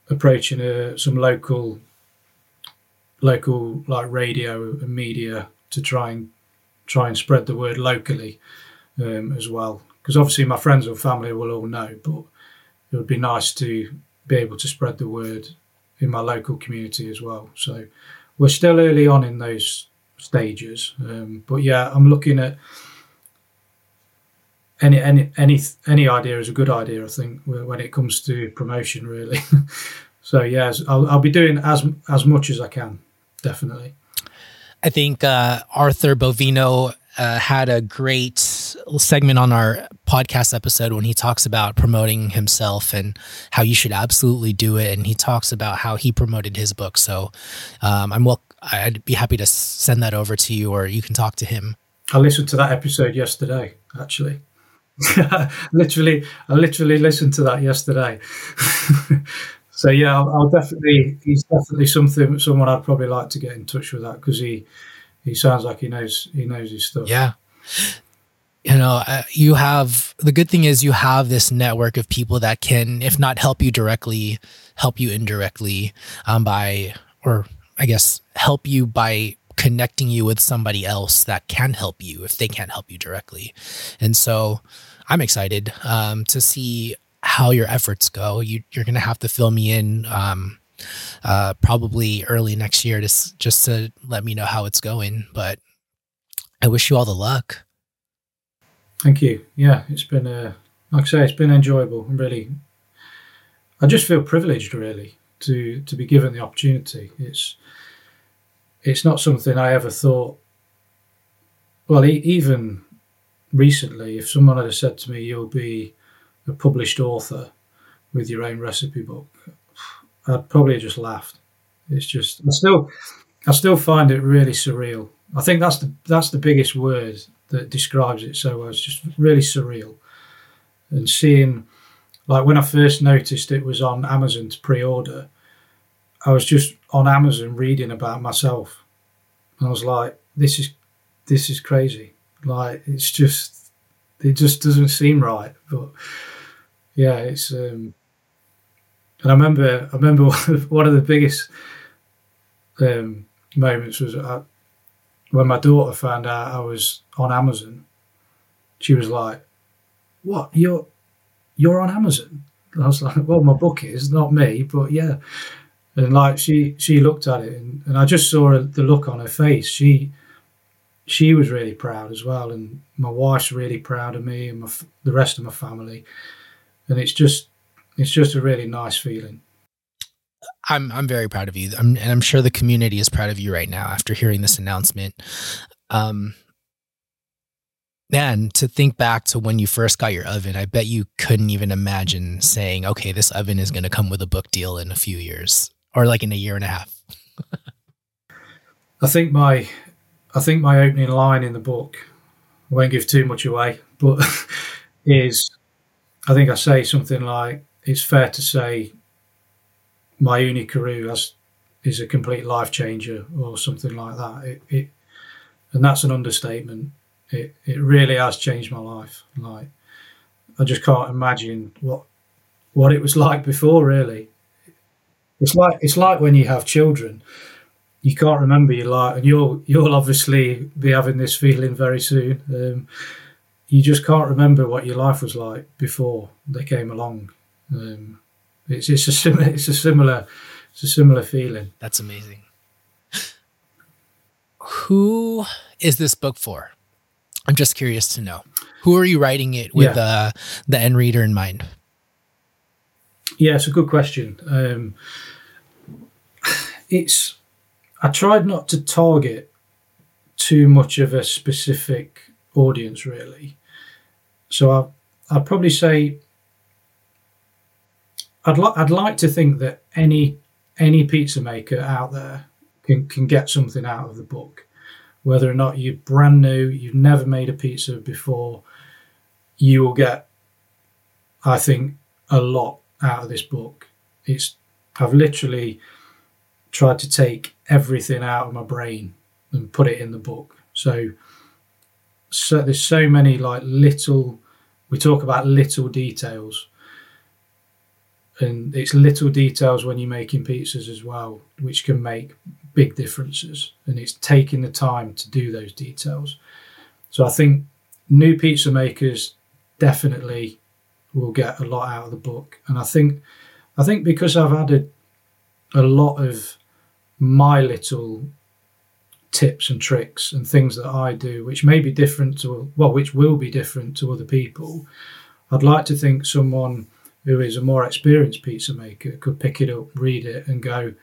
approaching uh, some local local like radio and media to try and try and spread the word locally um, as well because obviously my friends and family will all know, but it would be nice to be able to spread the word in my local community as well. So we're still early on in those stages, um, but yeah, I'm looking at any any any any idea is a good idea. I think when it comes to promotion, really. <laughs> so yeah, I'll, I'll be doing as as much as I can, definitely. I think uh, Arthur Bovino uh, had a great segment on our podcast episode when he talks about promoting himself and how you should absolutely do it. And he talks about how he promoted his book. So um, I'm well, I'd be happy to send that over to you, or you can talk to him. I listened to that episode yesterday, actually. <laughs> literally, I literally listened to that yesterday. <laughs> so yeah, I'll, I'll, definitely. He's definitely something, someone I'd probably like to get in touch with that because he he sounds like he knows he knows his stuff. Yeah. You know, uh, you have the good thing is you have this network of people that can, if not help you directly, help you indirectly um, by, or I guess, help you by connecting you with somebody else that can help you if they can't help you directly. And so I'm excited um, to see how your efforts go. You, are going to have to fill me in um, uh, probably early next year to just to let me know how it's going. But I wish you all the luck. Thank you. Yeah, it's been uh, like I say, it's been enjoyable. Really, I just feel privileged really to to be given the opportunity. It's it's not something I ever thought. Well, even recently, if someone had said to me, "You'll be a published author with your own recipe book," I'd probably just laughed. It's just I still I still find it really surreal. I think that's the that's the biggest word that describes it so well. It's just really surreal. And seeing like when I first noticed it was on Amazon to pre-order, I was just on Amazon reading about myself. And I was like, this is this is crazy. Like it's just it just doesn't seem right. But yeah, it's um and I remember, I remember <laughs> one of the biggest um, moments was uh, when my daughter found out I was on Amazon. She was like, "What? You're you're on Amazon?" And I was like, "Well, my book is not me, but yeah." And like she she looked at it, and, and I just saw the look on her face. She she was really proud as well, and my wife's really proud of me and my, the rest of my family. And it's just it's just a really nice feeling. I'm I'm very proud of you, I'm, and I'm sure the community is proud of you right now after hearing this announcement. Um, man, to think back to when you first got your oven, I bet you couldn't even imagine saying, "Okay, this oven is going to come with a book deal in a few years, or like in a year and a half." I think my, I think my opening line in the book, I won't give too much away, but <laughs> is, I think I say something like, it's fair to say my Ooni career has, is a complete life changer or something like that. It, it, and that's an understatement. It it really has changed my life. Like I just can't imagine what what it was like before. Really, it's like it's like when you have children. You can't remember your life, and you'll you'll obviously be having this feeling very soon. Um, you just can't remember what your life was like before they came along. Um, it's it's a similar it's a similar it's a similar feeling. That's amazing. Who is this book for? I'm just curious to know. Who are you writing it with yeah. uh, the end reader in mind? Yeah, it's a good question. Um, it's I tried not to target too much of a specific audience, really. So I, I'd probably say I'd like I'd like to think that any any pizza maker out there can can get something out of the book, whether or not you're brand new, you've never made a pizza before, you will get, I think, a lot out of this book. It's I've literally tried to take everything out of my brain and put it in the book. So, so there's so many like little. We talk about little details, and it's little details when you're making pizzas as well, which can make big differences. And it's taking the time to do those details. So I think new pizza makers definitely will get a lot out of the book. And I think, I think because I've added a lot of my little tips and tricks and things that I do, which may be different to, well, which will be different to other people. I'd like to think someone who is a more experienced pizza maker could pick it up, read it, and go,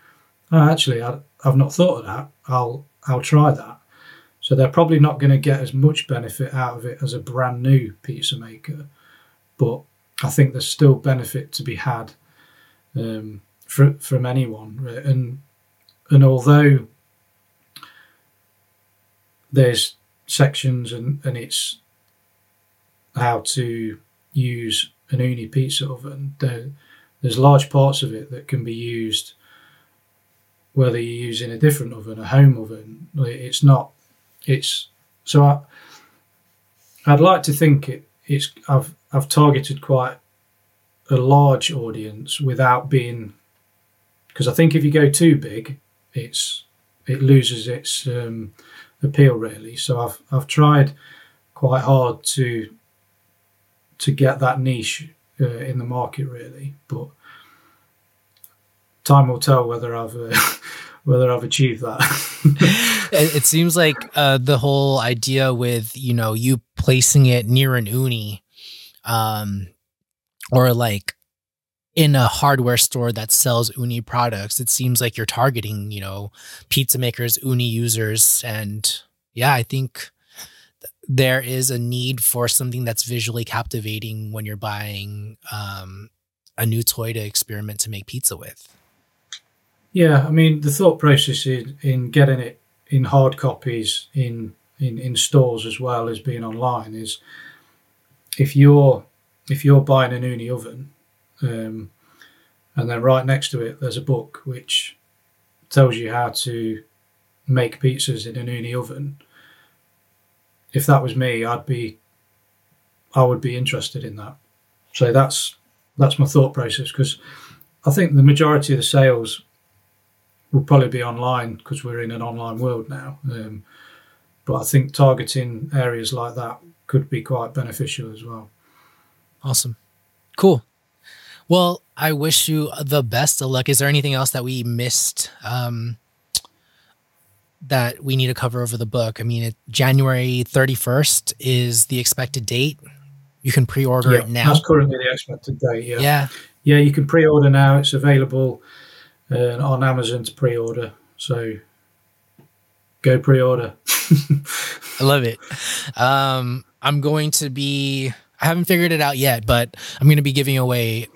oh, actually, I, have not thought of that. I'll I'll try that. So they're probably not going to get as much benefit out of it as a brand new pizza maker, but I think there's still benefit to be had um, for, from anyone. And and although there's sections and, and it's how to use an Ooni pizza oven, there, there's large parts of it that can be used whether you're using a different oven, a home oven. It's not. It's so. I, I'd like to think it. It's. I've I've targeted quite a large audience without being because I think if you go too big, it's it loses its um, appeal really. So I've I've tried quite hard to to get that niche uh, in the market really, but time will tell whether I've uh, <laughs> whether I've achieved that. <laughs> it, seems like uh, the whole idea with you know you placing it near an Ooni, um, or like in a hardware store that sells Ooni products it seems like you're targeting you know pizza makers Ooni users and yeah i think there is a need for something that's visually captivating when you're buying um, a new toy to experiment to make pizza with yeah i mean the thought process in, in getting it in hard copies in, in in stores as well as being online is if you're if you're buying an Ooni oven um, and then right next to it, there's a book which tells you how to make pizzas in an Ooni oven. If that was me, I'd be, I would be interested in that. So that's that's my thought process because I think the majority of the sales will probably be online because we're in an online world now. Um, but I think targeting areas like that could be quite beneficial as well. Awesome. Cool. Well, I wish you the best of luck. Is there anything else that we missed um, that we need to cover over the book? I mean, it, January 31st is the expected date. You can pre order yeah, it now. That's currently the expected date. Yeah. Yeah. Yeah, you can pre order now. It's available uh, on Amazon to pre order. So go pre order. <laughs> I love it. Um, I'm going to be. I haven't figured it out yet, but I'm going to be giving away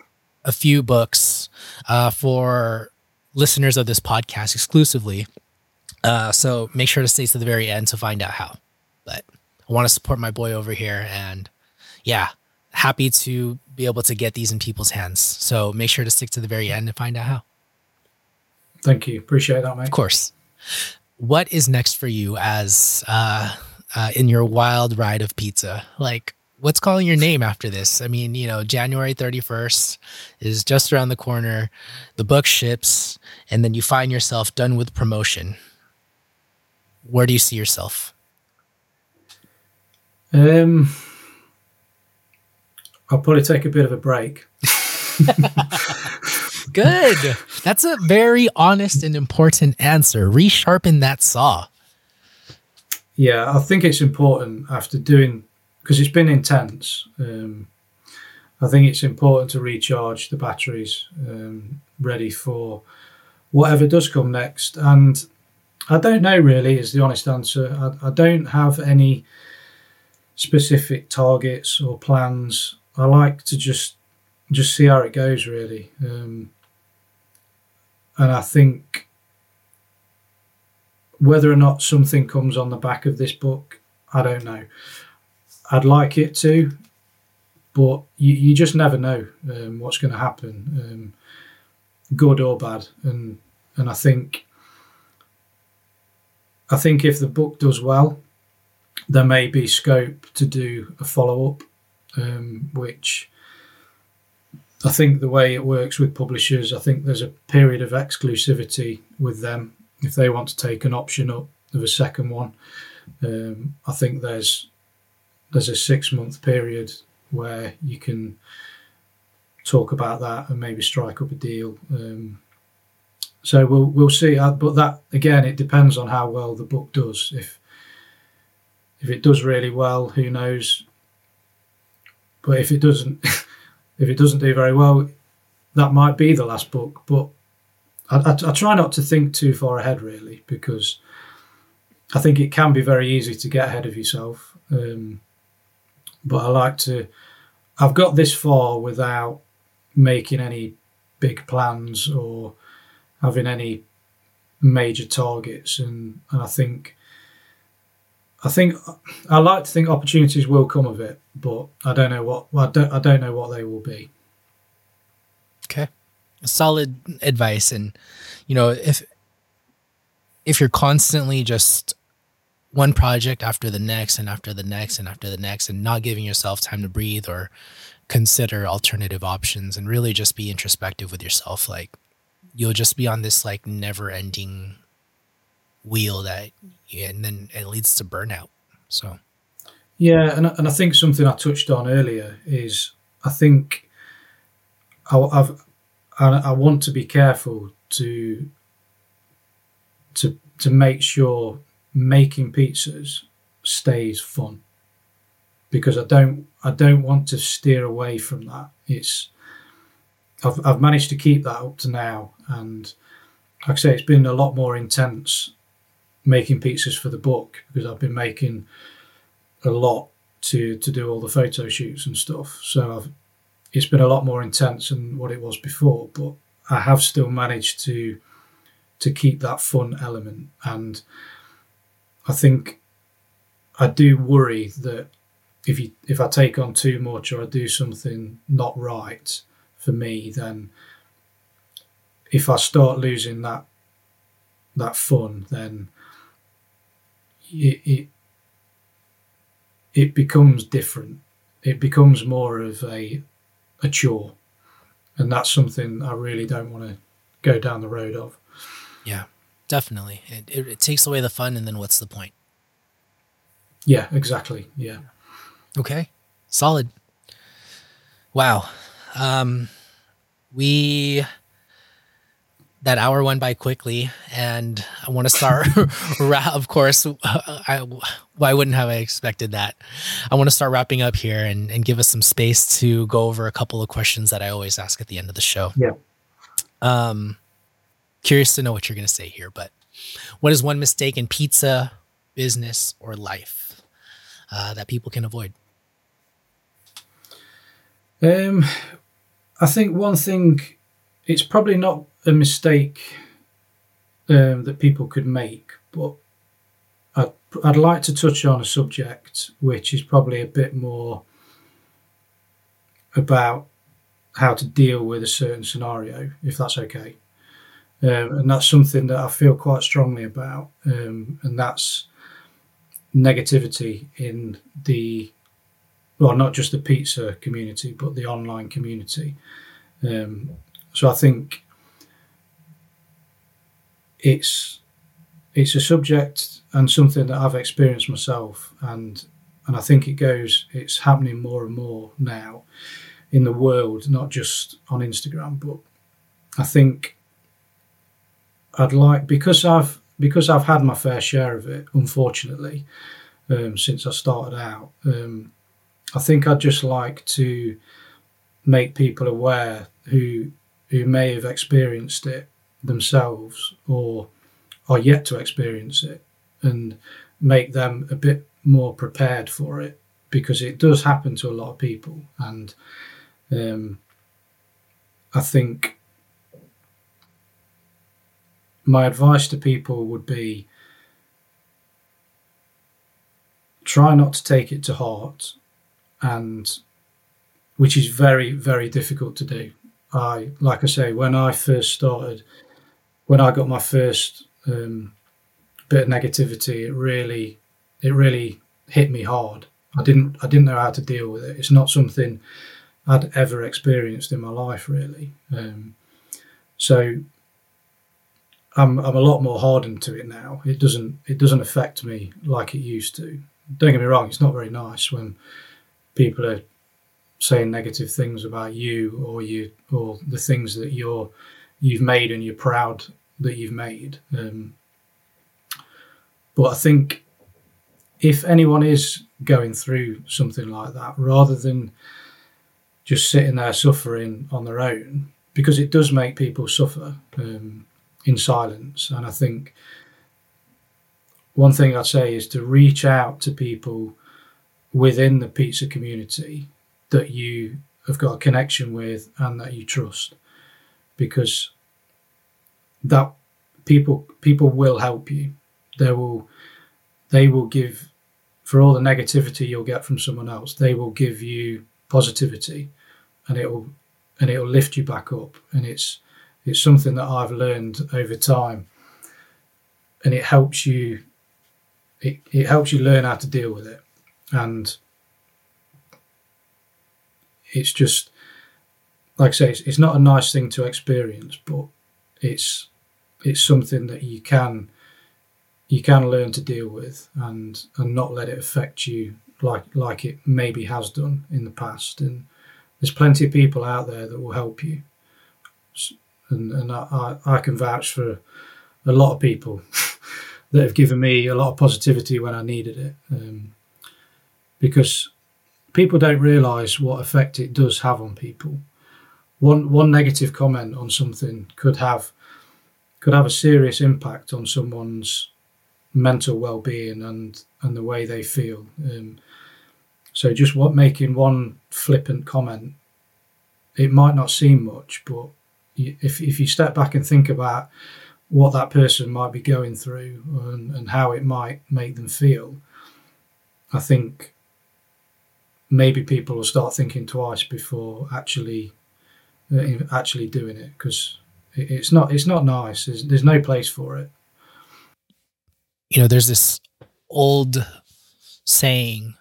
a few books uh, for listeners of this podcast exclusively. Uh, so make sure to stay to the very end to find out how. But I want to support my boy over here, and yeah, happy to be able to get these in people's hands. So make sure to stick to the very end and find out how. Thank you. Appreciate that, mate. Of course. What is next for you as uh, uh, in your wild ride of pizza? Like, what's calling your name after this? I mean, you know, January 31st is just around the corner. The book ships, and then you find yourself done with promotion. Where do you see yourself? Um, I'll probably take a bit of a break. <laughs> Good. That's a very honest and important answer. Resharpen that saw. Yeah, I think it's important after doing because it's been intense. Um, I think it's important to recharge the batteries, um, ready for whatever does come next. And I don't know really, is the honest answer. I, I don't have any specific targets or plans. I like to just just see how it goes really. Um, and I think whether or not something comes on the back of this book, I don't know. I'd like it to, but you, you just never know um, what's going to happen, um, good or bad. And and I think I think if the book does well, there may be scope to do a follow up, um, which I think the way it works with publishers, I think there's a period of exclusivity with them if they want to take an option up of a second one. Um, I think there's there's a six month period where you can talk about that and maybe strike up a deal. Um, so we'll we'll see. But that again, it depends on how well the book does. If if it does really well, who knows? But if it doesn't, <laughs> if it doesn't do very well, that might be the last book. But I, I, I try not to think too far ahead, really, because I think it can be very easy to get ahead of yourself. Um, but I like to. I've got this far without making any big plans or having any major targets, and and I think. I think I like to think opportunities will come of it, but I don't know what I don't I don't know what they will be. Okay, solid advice, and you know if if you're constantly just one project after the next and after the next and after the next and not giving yourself time to breathe or consider alternative options and really just be introspective with yourself like you'll just be on this like never ending wheel that and then it leads to burnout so yeah and, and i think something i touched on earlier is i think I, i've I, I want to be careful to to to make sure making pizzas stays fun because I don't I don't want to steer away from that. It's I've I've managed to keep that up to now, and like I say, it's been a lot more intense making pizzas for the book because I've been making a lot to to do all the photo shoots and stuff. So I've it's been a lot more intense than what it was before, but I have still managed to to keep that fun element and I think I do worry that if you if I take on too much or I do something not right for me, then if I start losing that that fun, then it, it it becomes different. It becomes more of a a chore, and that's something I really don't want to go down the road of. Yeah, definitely. It, it, it takes away the fun, and then what's the point? Yeah, exactly. Yeah. Okay, solid. Wow. Um, we that hour went by quickly, and I want to start. <laughs> of course, I, why wouldn't have I expected that? I want to start wrapping up here and, and give us some space to go over a couple of questions that I always ask at the end of the show. Yeah. Um, curious to know what you're going to say here, but what is one mistake in pizza, business, or life uh, that people can avoid? Um, I think one thing, it's probably not a mistake um, that people could make, but I'd, I'd like to touch on a subject which is probably a bit more about how to deal with a certain scenario, if that's okay. Um, and that's something that I feel quite strongly about, um, and that's negativity in the well, not just the pizza community, but the online community. Um, so I think it's it's a subject and something that I've experienced myself, and and I think it goes. It's happening more and more now in the world, not just on Instagram, but I think I'd like because I've because I've had my fair share of it, unfortunately, um, since I started out. Um, I think I'd just like to make people aware who who may have experienced it themselves or are yet to experience it, and make them a bit more prepared for it because it does happen to a lot of people, and um, I think my advice to people would be try not to take it to heart and which is very very difficult to do i like i say when i first started when i got my first um, bit of negativity it really it really hit me hard i didn't i didn't know how to deal with it it's not something i'd ever experienced in my life really um, so I'm I'm a lot more hardened to it now. It doesn't it doesn't affect me like it used to. Don't get me wrong; it's not very nice when people are saying negative things about you or you or the things that you're you've made and you're proud that you've made. Um, but I think if anyone is going through something like that, rather than just sitting there suffering on their own, because it does make people suffer. Um, in silence. And I think one thing I'd say is to reach out to people within the pizza community that you have got a connection with and that you trust. Because that people people will help you. They will they will give for all the negativity you'll get from someone else they will give you positivity and it will and it will lift you back up. And it's it's something that I've learned over time, and it helps you. It, it helps you learn how to deal with it, and it's just like I say, it's, it's not a nice thing to experience, but it's it's something that you can you can learn to deal with and and not let it affect you like like it maybe has done in the past. And there's plenty of people out there that will help you. And and I, I can vouch for a lot of people <laughs> that have given me a lot of positivity when I needed it, um, because people don't realise what effect it does have on people. One one negative comment on something could have could have a serious impact on someone's mental well-being and and the way they feel. Um, so just what making one flippant comment, it might not seem much, but if if you step back and think about what that person might be going through and, and how it might make them feel, I think maybe people will start thinking twice before actually uh, actually doing it because it's not it's not nice. There's, there's no place for it. You know, there's this old saying.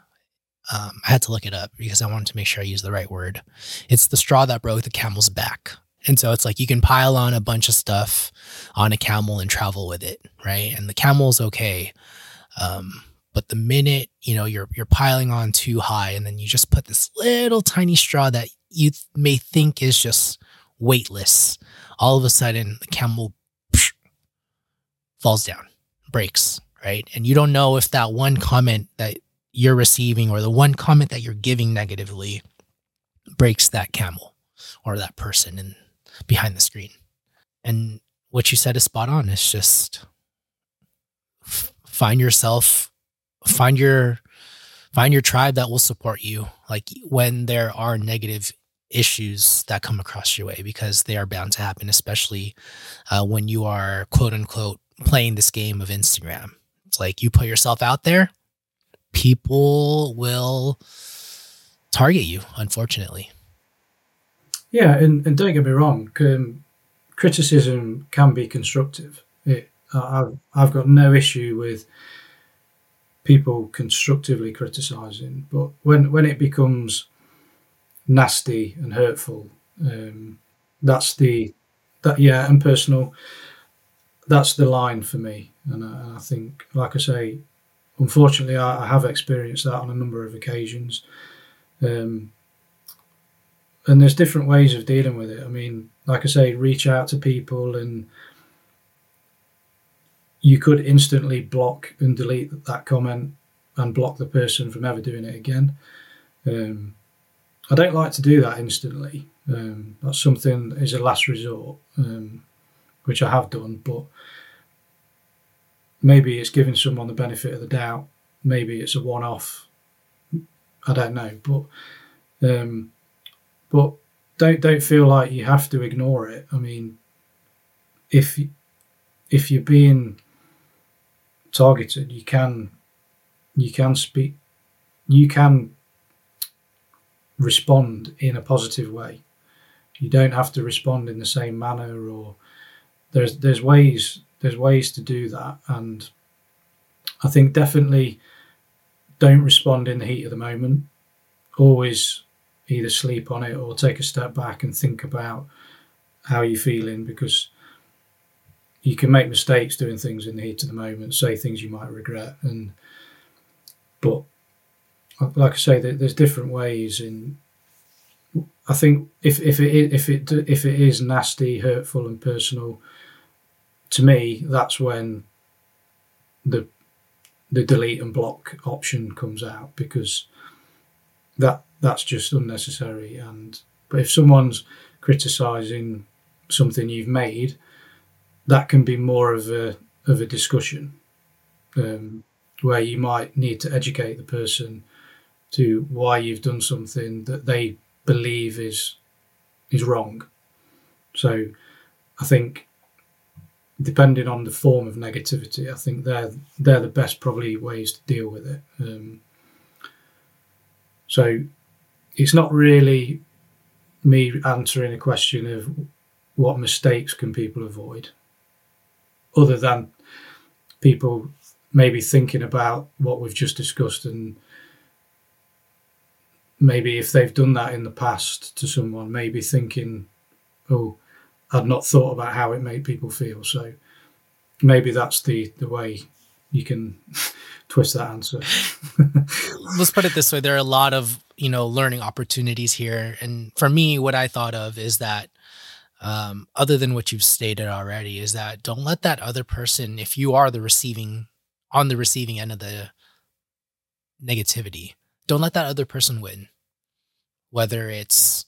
Um, I had to look it up because I wanted to make sure I use the right word. It's the straw that broke the camel's back. And so it's like you can pile on a bunch of stuff on a camel and travel with it, right? And the camel's okay. Um, but the minute you know you're you're piling on too high, and then you just put this little tiny straw that you th- may think is just weightless, all of a sudden the camel psh, falls down, breaks, right? And you don't know if that one comment that you're receiving or the one comment that you're giving negatively breaks that camel or that person and behind the screen. And what you said is spot on. It's just find yourself, find your find your tribe that will support you like when there are negative issues that come across your way because they are bound to happen especially uh, when you are quote unquote playing this game of instagram it's like you put yourself out there people will target you unfortunately yeah, and, and don't get me wrong, um, criticism can be constructive. It, I've, I've got no issue with people constructively criticizing, but when when it becomes nasty and hurtful, um, that's the that yeah, and personal. That's the line for me, and I, and I think, like I say, unfortunately, I, I, have experienced that on a number of occasions. Um, and there's different ways of dealing with it. I mean, like I say, reach out to people and you could instantly block and delete that comment and block the person from ever doing it again. Um, I don't like to do that instantly. Um, that's something is a last resort, um, which I have done, but maybe it's giving someone the benefit of the doubt. Maybe it's a one-off. I don't know, but um, but don't don't feel like you have to ignore it. I mean, if if you're being targeted, you can you can speak, you can respond in a positive way. You don't have to respond in the same manner, or there's there's ways there's ways to do that, and I think definitely don't respond in the heat of the moment. Always either sleep on it or take a step back and think about how you're feeling because you can make mistakes doing things in the heat of the moment, say things you might regret, and but like I say, there's different ways. In I think if if it if it if it is nasty, hurtful, and personal, to me, that's when the the delete and block option comes out because that that's just unnecessary. And but if someone's criticizing something you've made, that can be more of a of a discussion. Um, where you might need to educate the person to why you've done something that they believe is is wrong. So I think depending on the form of negativity, I think they're they're the best probably ways to deal with it. Um, so it's not really me answering a question of what mistakes can people avoid, other than people maybe thinking about what we've just discussed and maybe if they've done that in the past to someone, maybe thinking, oh, I'd not thought about how it made people feel. So maybe that's the, the way you can <laughs> twist that answer. <laughs> Let's put it this way. There are a lot of, you know, learning opportunities here. And for me, what I thought of is that um, other than what you've stated already, is that don't let that other person, if you are the receiving on the receiving end of the negativity. Don't let that other person win. Whether it's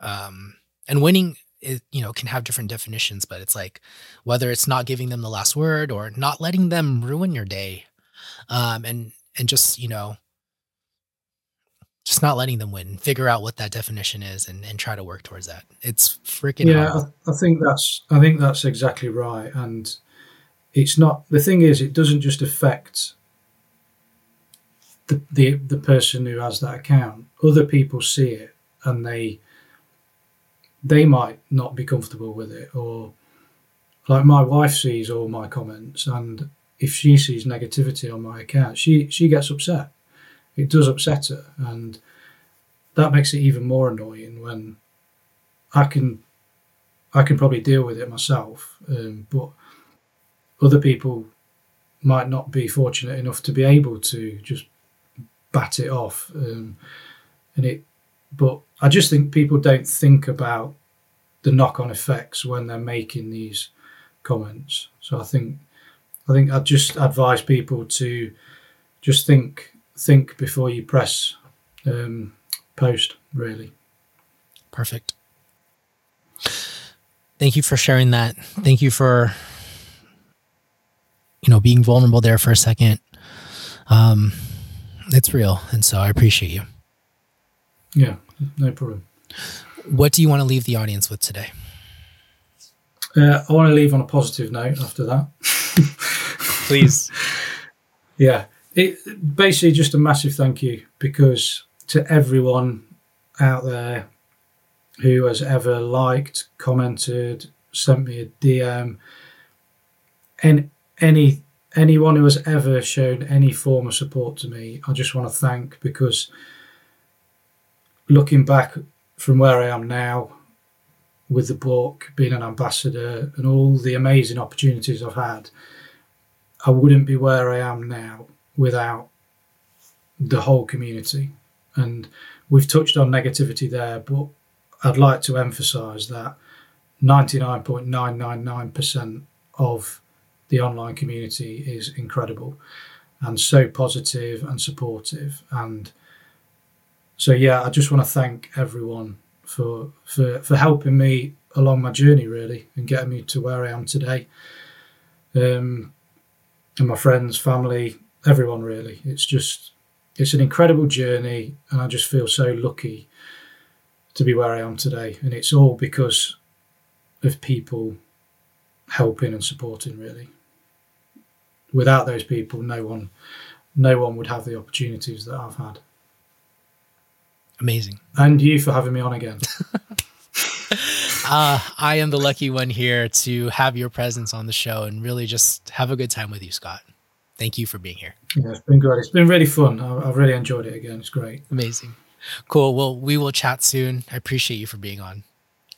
um and winning it, you know can have different definitions, but it's like whether it's not giving them the last word or not letting them ruin your day. Um and and just, you know, just not letting them win. Figure out what that definition is and, and try to work towards that. It's freaking yeah. I, I think that's I think that's exactly right. And it's not the thing is it doesn't just affect the, the the person who has that account other people see it and they they might not be comfortable with it or like my wife sees all my comments and if she sees negativity on my account she she gets upset it does upset her and that makes it even more annoying when i can i can probably deal with it myself um, but other people might not be fortunate enough to be able to just bat it off. Um, and it, but I just think people don't think about the knock-on effects when they're making these comments. So I think, I think I'd just advise people to just think, think before you press um, post. Really. Perfect. Thank you for sharing that. Thank you for you know, being vulnerable there for a second. Um, it's real. And so I appreciate you. Yeah, no problem. What do you want to leave the audience with today? Uh, I want to leave on a positive note after that. <laughs> Please. yeah. It basically just a massive thank you because to everyone out there who has ever liked, commented, sent me a DM, and any anyone who has ever shown any form of support to me, I just want to thank because looking back from where I am now with the book, being an ambassador, and all the amazing opportunities I've had, I wouldn't be where I am now without the whole community. And we've touched on negativity there, but I'd like to emphasize that 99.999% of the online community is incredible and so positive and supportive. And so, yeah, I just want to thank everyone for, for, for helping me along my journey, really, and getting me to where I am today. Um, and my friends, family, everyone, really. It's just, it's an incredible journey, and I just feel so lucky to be where I am today. And it's all because of people helping and supporting really. Without those people no one no one would have the opportunities that I've had. Amazing. And you for having me on again. <laughs> Uh, I am the lucky one here to have your presence on the show and really just have a good time with you Scott thank you for being here. Yeah it's been great. It's been really fun. I've really enjoyed it again. It's great. Amazing. Cool. Well we will chat soon. I appreciate you for being on.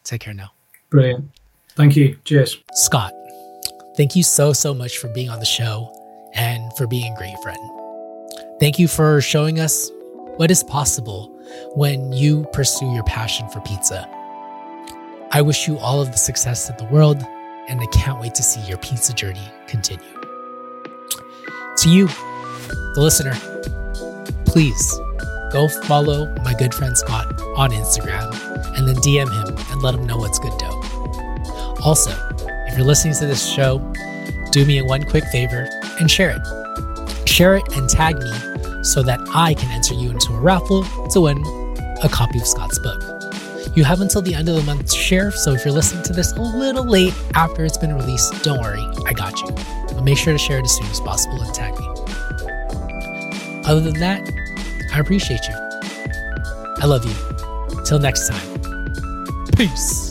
Take care now. Brilliant. Thank you. Cheers. Scott, thank you so, so much for being on the show and for being a great friend. Thank you for showing us what is possible when you pursue your passion for pizza. I wish you all of the success in the world, and I can't wait to see your pizza journey continue. To you, the listener, please go follow my good friend Scott on Instagram and then DM him and let him know what's good dough. Also, if you're listening to this show, do me a one quick favor and share it. Share it and tag me so that I can enter you into a raffle to win a copy of Scott's book. You have until the end of the month to share, so if you're listening to this a little late after it's been released, don't worry, I got you. But make sure to share it as soon as possible and tag me. Other than that, I appreciate you. I love you. Till next time. Peace.